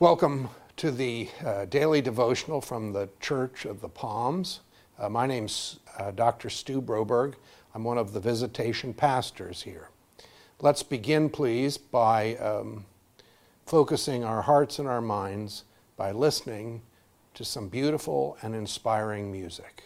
Welcome to the uh, daily devotional from the Church of the Palms. Uh, my name's uh, Dr. Stu Broberg. I'm one of the visitation pastors here. Let's begin, please, by um, focusing our hearts and our minds by listening to some beautiful and inspiring music.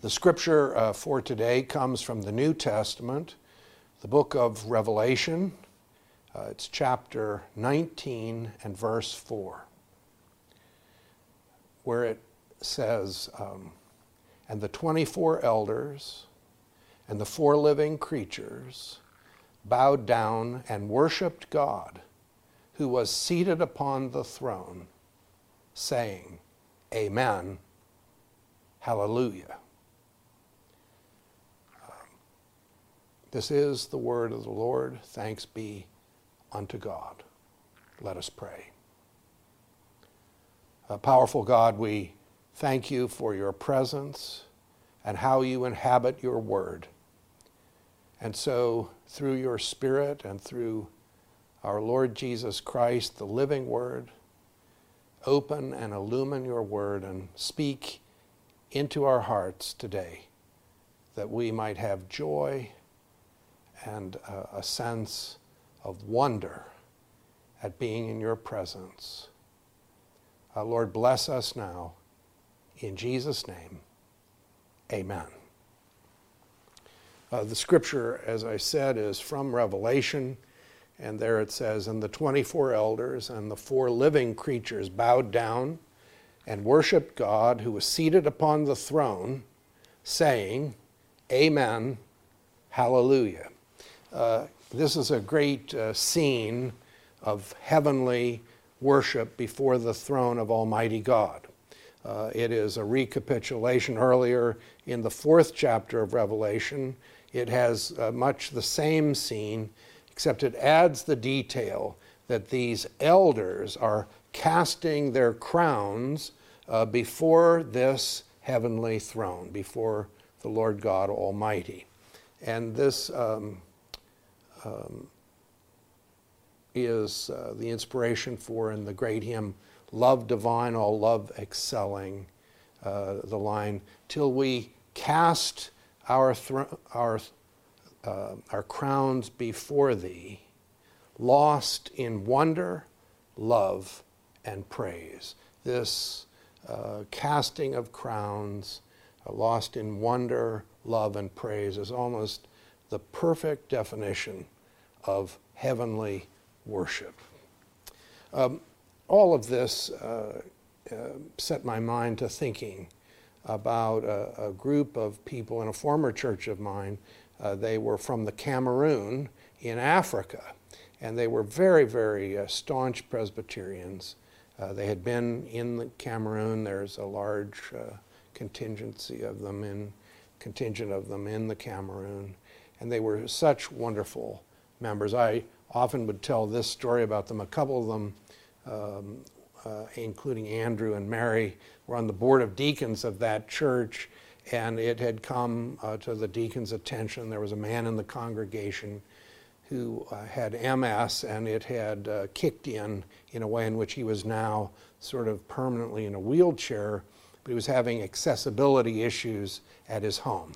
The scripture uh, for today comes from the New Testament, the book of Revelation. Uh, it's chapter 19 and verse 4, where it says, um, And the 24 elders and the four living creatures bowed down and worshiped God, who was seated upon the throne, saying, Amen, Hallelujah. This is the word of the Lord. Thanks be unto God. Let us pray. Uh, powerful God, we thank you for your presence and how you inhabit your word. And so, through your Spirit and through our Lord Jesus Christ, the living word, open and illumine your word and speak into our hearts today that we might have joy and a, a sense of wonder at being in your presence. Uh, Lord, bless us now. In Jesus' name, amen. Uh, the scripture, as I said, is from Revelation, and there it says, And the 24 elders and the four living creatures bowed down and worshiped God who was seated upon the throne, saying, Amen, Hallelujah. Uh, this is a great uh, scene of heavenly worship before the throne of Almighty God. Uh, it is a recapitulation earlier in the fourth chapter of Revelation. It has uh, much the same scene, except it adds the detail that these elders are casting their crowns uh, before this heavenly throne, before the Lord God Almighty. And this um, um, is uh, the inspiration for in the great hymn, Love Divine, All Love Excelling, uh, the line, till we cast our, our, uh, our crowns before thee, lost in wonder, love, and praise. This uh, casting of crowns, uh, lost in wonder, love, and praise, is almost the perfect definition of heavenly worship. Um, all of this uh, uh, set my mind to thinking about a, a, group of people in a former church of mine. Uh, they were from the Cameroon in Africa. And they were very, very uh, staunch Presbyterians. Uh, they had been in the Cameroon. There's a large uh, contingency of them in contingent of them in the Cameroon, and they were such wonderful members. I often would tell this story about them. A couple of them, um, uh, including Andrew and Mary, were on the board of deacons of that church, and it had come uh, to the deacon's attention. There was a man in the congregation who uh, had MS, and it had uh, kicked in in a way in which he was now sort of permanently in a wheelchair, but he was having accessibility issues at his home.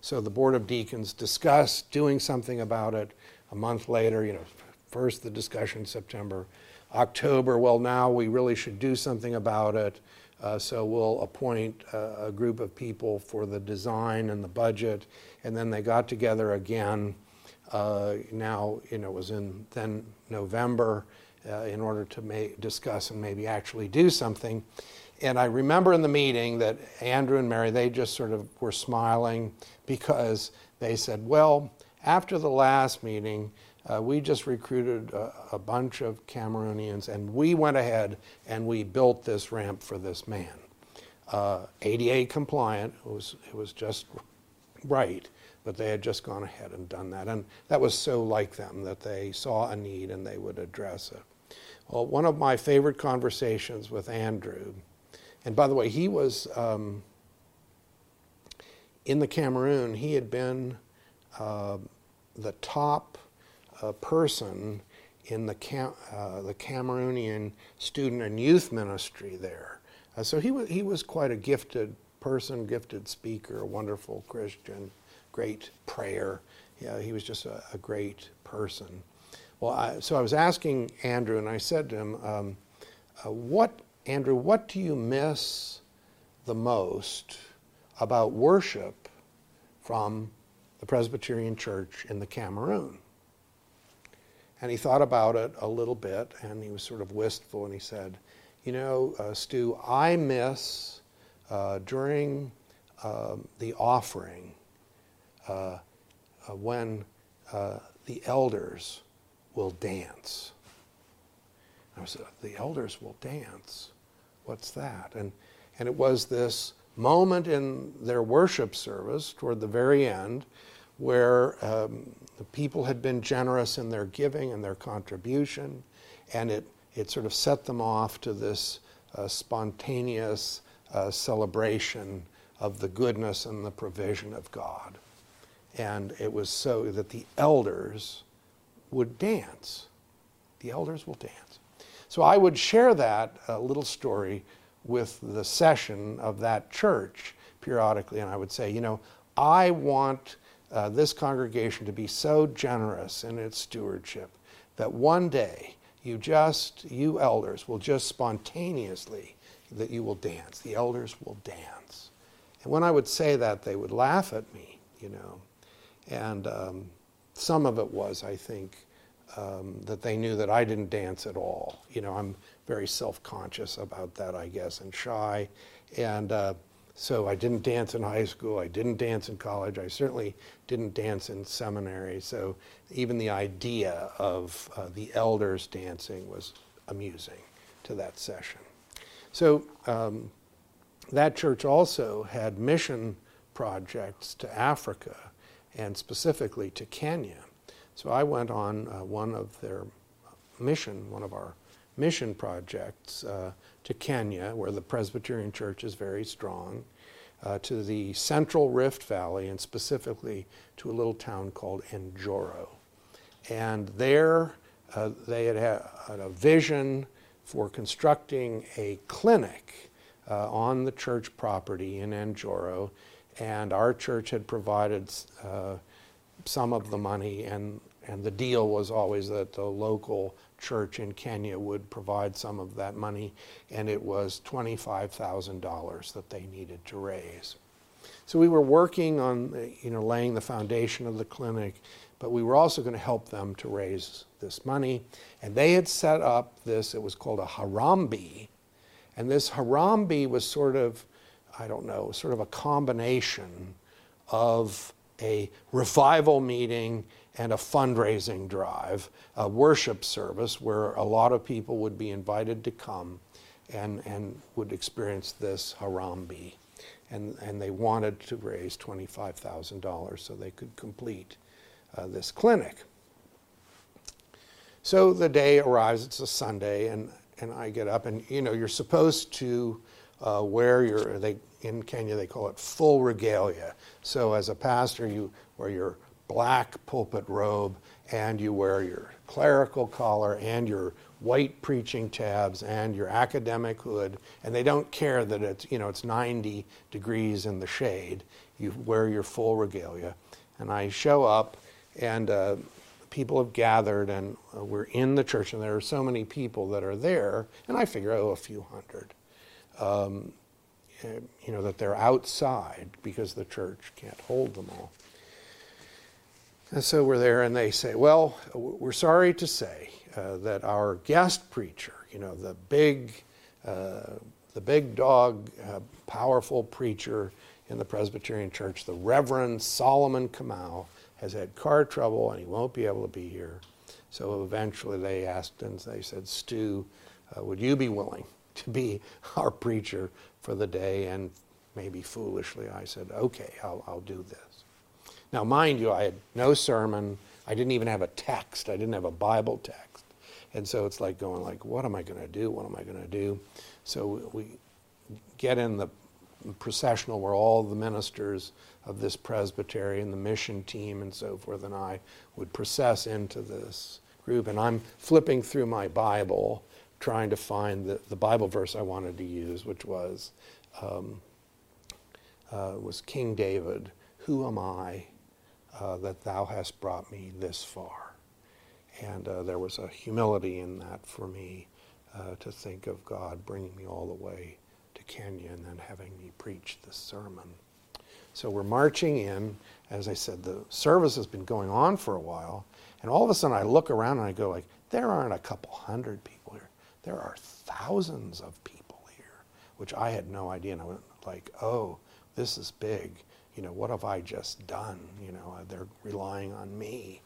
So the Board of Deacons discussed doing something about it. A month later, you know, first the discussion in September, October, well, now we really should do something about it. Uh, so we'll appoint a, a group of people for the design and the budget. And then they got together again. Uh, now, you know, it was in then November uh, in order to may, discuss and maybe actually do something. And I remember in the meeting that Andrew and Mary, they just sort of were smiling because they said, well, after the last meeting, uh, we just recruited a, a, bunch of Cameroonians and we went ahead and we built this ramp for this man. Uh, ADA compliant, it was, it was just right, but they had just gone ahead and done that. And that was so like them that they saw a need and they would address it. Well, one of my favorite conversations with Andrew and by the way, he was um, in the Cameroon, he had been uh, the top uh, person in the, Cam- uh, the Cameroonian student and youth ministry there. Uh, so he was, he was quite a gifted person, gifted speaker, a wonderful Christian, great prayer. Yeah, he was just a, a great person. Well, I, so I was asking Andrew, and I said to him, um, uh, what Andrew, what do you miss the most about worship from the Presbyterian Church in the Cameroon? And he thought about it a little bit and he was sort of wistful and he said, You know, uh, Stu, I miss uh, during uh, the offering uh, uh, when uh, the elders will dance. I said, the elders will dance. What's that? And, and it was this moment in their worship service toward the very end where um, the people had been generous in their giving and their contribution, and it, it sort of set them off to this uh, spontaneous uh, celebration of the goodness and the provision of God. And it was so that the elders would dance. The elders will dance. So I would share that uh, little story with the session of that church periodically, and I would say, you know, I want uh, this congregation to be so generous in its stewardship that one day you just, you elders, will just spontaneously, that you will dance. The elders will dance. And when I would say that, they would laugh at me, you know. And um, some of it was, I think, um, that they knew that I didn't dance at all. You know, I'm very self-conscious about that, I guess, and shy. And uh, so I didn't dance in high school. I didn't dance in college. I certainly didn't dance in seminary. So even the idea of uh, the elders dancing was amusing to that session. So um, that church also had mission projects to Africa and specifically to Kenya. So I went on uh, one of their mission, one of our mission projects uh, to Kenya, where the Presbyterian Church is very strong, uh, to the central Rift Valley, and specifically to a little town called Njoro. And there uh, they had had a vision for constructing a clinic uh, on the church property in Njoro, and our church had provided uh, some of the money and and the deal was always that the local church in Kenya would provide some of that money, and it was $25,000 that they needed to raise. So we were working on, you know, laying the foundation of the clinic, but we were also going to help them to raise this money. And they had set up this, it was called a Harambee. And this Harambee was sort of, I don't know, sort of a combination of a revival meeting and a fundraising drive, a worship service where a lot of people would be invited to come and, and would experience this Harambee. And, and they wanted to raise $25,000 so they could complete uh, this clinic. So the day arrives, it's a Sunday, and, and I get up, and you know, you're supposed to uh, wear your, they, in Kenya they call it full regalia. So as a pastor, you wear your black pulpit robe, and you wear your clerical collar and your white preaching tabs and your academic hood, and they don't care that it's you know it's 90 degrees in the shade. You wear your full regalia, and I show up, and uh, people have gathered, and uh, we're in the church, and there are so many people that are there, and I figure oh a few hundred. Um, eh, you know that they're outside because the church can't hold them all. And so we're there, and they say, Well, we're sorry to say uh, that our guest preacher, you know, the big, uh, the big dog, uh, powerful preacher in the Presbyterian Church, the Reverend Solomon Kamau, has had car trouble and he won't be able to be here. So eventually they asked and they said, Stu, uh, would you be willing to be our preacher for the day? And maybe foolishly I said, Okay, I'll, I'll do this. Now, mind you, I had no sermon. I didn't even have a text. I didn't have a Bible text. And so it's like going like, what am I going to do? What am I going to do? So we get in the processional where all the ministers of this presbytery and the mission team and so forth and I would process into this group. And I'm flipping through my Bible trying to find the, the Bible verse I wanted to use, which was, um, uh, was King David, Who am I uh, that thou hast brought me this far. And uh, there was a humility in that for me uh, to think of God bringing me all the way to Kenya and then having me preach this sermon. So we're marching in. As I said, the service has been going on for a while. And all of a sudden I look around and I go like, there aren't a couple hundred people here. There are thousands of people here, which I had no idea. And I went like, oh, this is big you know, what have I just done? You know, uh, they're relying on me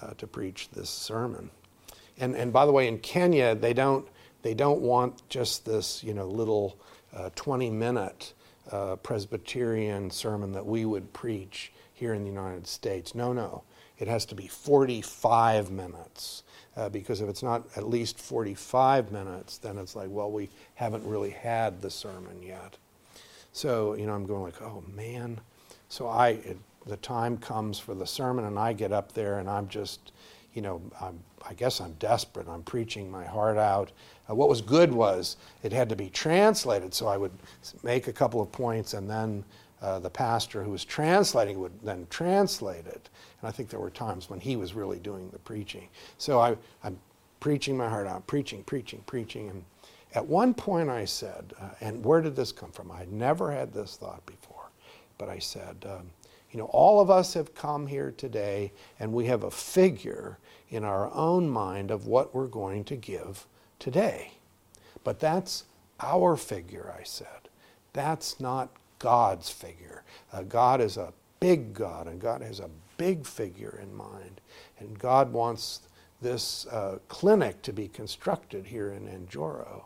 uh, to preach this sermon. And, and by the way, in Kenya, they don't, they don't want just this, you know, little uh, 20 minute uh, Presbyterian sermon that we would preach here in the United States. No, no. It has to be 45 minutes. Uh, because if it's not at least 45 minutes, then it's like, well, we haven't really had the sermon yet. So, you know, I'm going like, oh man, so I, it, the time comes for the sermon, and I get up there, and I'm just, you know, I'm, i guess I'm desperate. I'm preaching my heart out. Uh, what was good was it had to be translated, so I would make a couple of points, and then uh, the pastor who was translating would then translate it. And I think there were times when he was really doing the preaching. So I, I'm preaching my heart out, preaching, preaching, preaching, and at one point I said, uh, and where did this come from? I never had this thought before. But I said, um, you know, all of us have come here today and we have a figure in our own mind of what we're going to give today. But that's our figure, I said. That's not God's figure. Uh, God is a big God, and God has a big figure in mind. And God wants this uh, clinic to be constructed here in Njoro.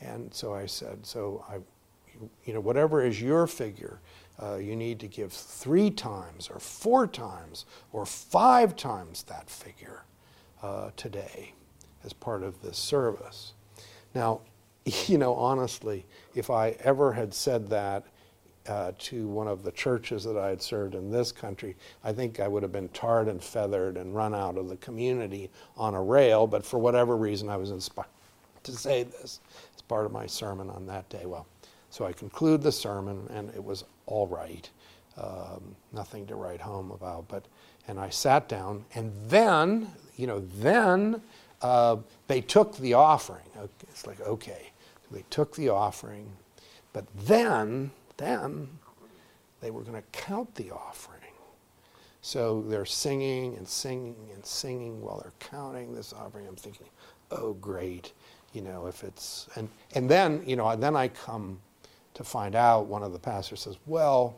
And so I said, so I, you know, whatever is your figure, uh, you need to give three times or four times or five times that figure uh, today as part of this service. Now, you know, honestly, if I ever had said that uh, to one of the churches that I had served in this country, I think I would have been tarred and feathered and run out of the community on a rail. But for whatever reason, I was inspired to say this as part of my sermon on that day. Well, so I conclude the sermon, and it was all right. Um, nothing to write home about. But and I sat down, and then you know then uh, they took the offering. It's like okay, they took the offering, but then then they were going to count the offering. So they're singing and singing and singing while they're counting this offering. I'm thinking, oh great, you know if it's and and then you know then I come to find out, one of the pastors says, Well,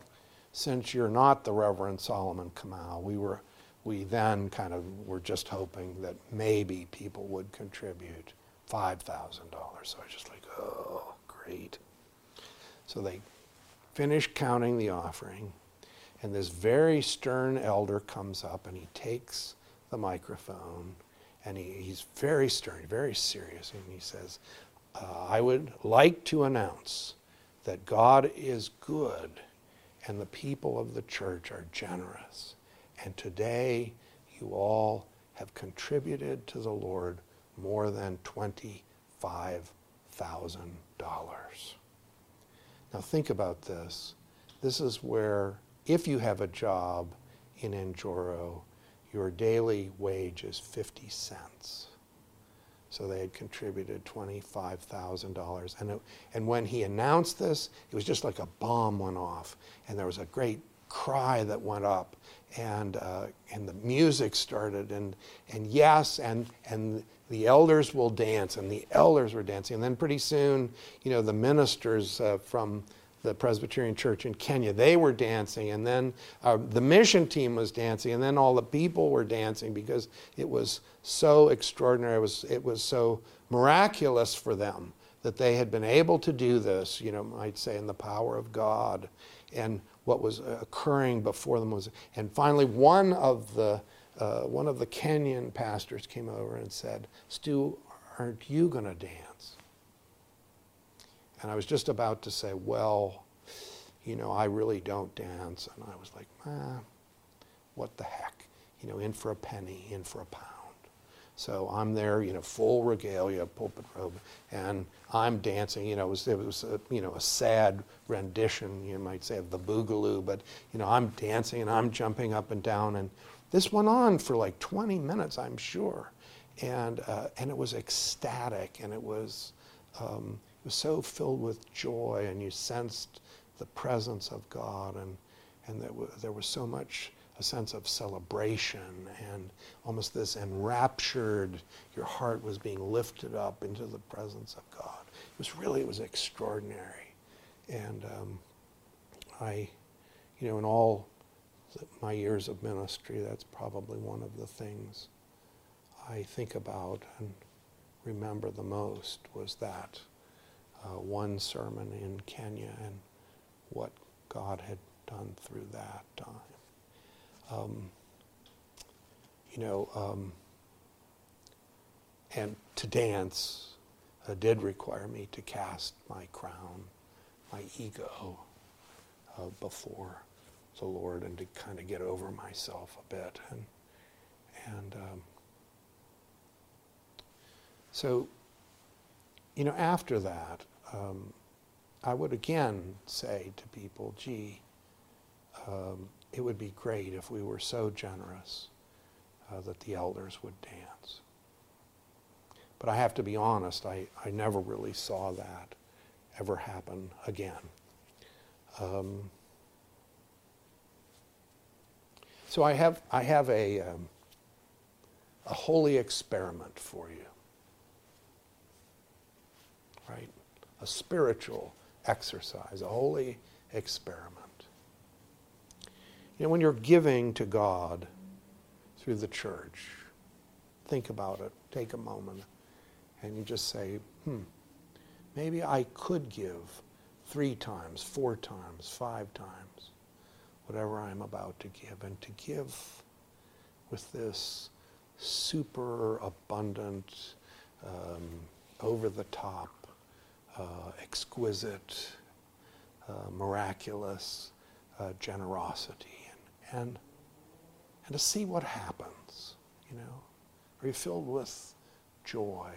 since you're not the Reverend Solomon Kamau, we were we then kind of were just hoping that maybe people would contribute $5,000. So I was just like, oh, great. So they finished counting the offering, and this very stern elder comes up and he takes the microphone and he, he's very stern, very serious, and he says, uh, I would like to announce that God is good and the people of the church are generous. And today, you all have contributed to the Lord more than $25,000. Now, think about this. This is where, if you have a job in Njoro, your daily wage is 50 cents. So they had contributed $25,000. And, and when he announced this, it was just like a bomb went off. And there was a great cry that went up. And, uh, and the music started. And, and yes, and, and the elders will dance. And the elders were dancing. And then pretty soon, you know, the ministers uh, from the Presbyterian Church in Kenya. They were dancing, and then uh, the mission team was dancing, and then all the people were dancing because it was so extraordinary. It was, it was so miraculous for them that they had been able to do this, you know, might say, in the power of God. And what was occurring before them was, and finally, one of the uh, one of the Kenyan pastors came over and said, "Stu, aren't you going to dance?" And I was just about to say, well, you know, I really don't dance. And I was like, ah, what the heck? You know, in for a penny, in for a pound. So I'm there, you know, full regalia, pulpit robe, and I'm dancing. You know, it was, it was a, you know, a sad rendition, you might say, of the Boogaloo, but, you know, I'm dancing and I'm jumping up and down. And this went on for like 20 minutes, I'm sure. And, uh, and it was ecstatic, and it was, um, was so filled with joy, and you sensed the presence of God, and, and there, w- there was so much a sense of celebration and almost this enraptured, your heart was being lifted up into the presence of God. It was really, it was extraordinary. And um, I, you know, in all my years of ministry, that's probably one of the things I think about and remember the most was that uh, one sermon in Kenya and what God had done through that time. Um, you know, um, and to dance uh, did require me to cast my crown, my ego uh, before the Lord and to kind of get over myself a bit. And, and um, so, you know, after that, um, I would again say to people, gee, um, it would be great if we were so generous uh, that the elders would dance. But I have to be honest, I, I never really saw that ever happen again. Um, so I have, I have a, um, a holy experiment for you. Right? a spiritual exercise, a holy experiment. You know, when you're giving to God through the church, think about it, take a moment, and you just say, hmm, maybe I could give three times, four times, five times, whatever I'm about to give, and to give with this super abundant, um, over the top uh, exquisite, uh, miraculous uh, generosity, and, and and to see what happens. You know, are you filled with joy?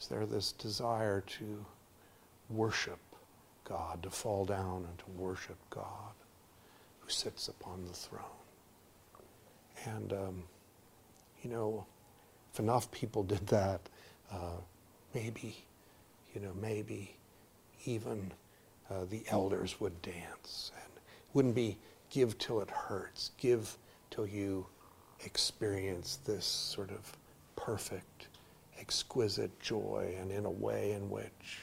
Is there this desire to worship God, to fall down and to worship God who sits upon the throne? And, um, you know, if enough people did that, uh, maybe you know, maybe even uh, the elders would dance and wouldn't be give till it hurts, give till you experience this sort of perfect, exquisite joy, and in a way in which,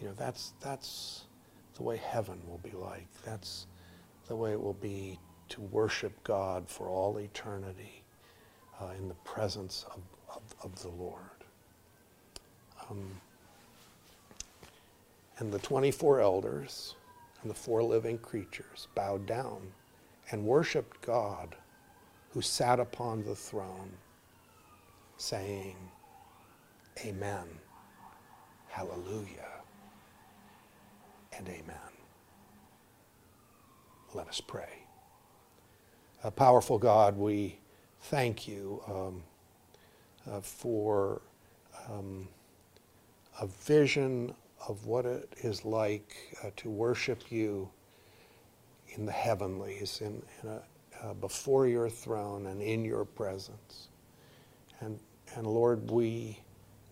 you know, that's that's the way heaven will be like. That's the way it will be to worship God for all eternity uh, in the presence of, of, of the Lord. Um, and the 24 elders and the four living creatures bowed down and worshiped God who sat upon the throne, saying, Amen, Hallelujah, and Amen. Let us pray. A powerful God, we thank you um, uh, for um, a vision of what it is like uh, to worship you in the heavenlies, in, in a, uh, before your throne and in your presence. And, and Lord, we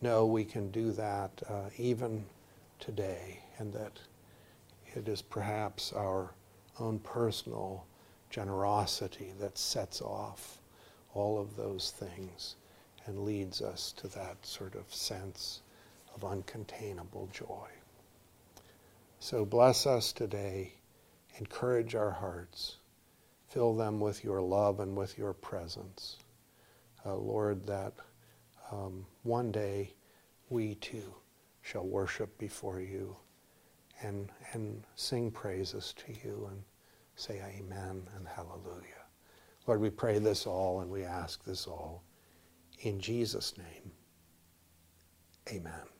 know we can do that uh, even today, and that it is perhaps our own personal generosity that sets off all of those things and leads us to that sort of sense of uncontainable joy. So bless us today, encourage our hearts, fill them with your love and with your presence. Uh, Lord, that um, one day we too shall worship before you and, and sing praises to you and say amen and hallelujah. Lord, we pray this all and we ask this all in Jesus' name. Amen.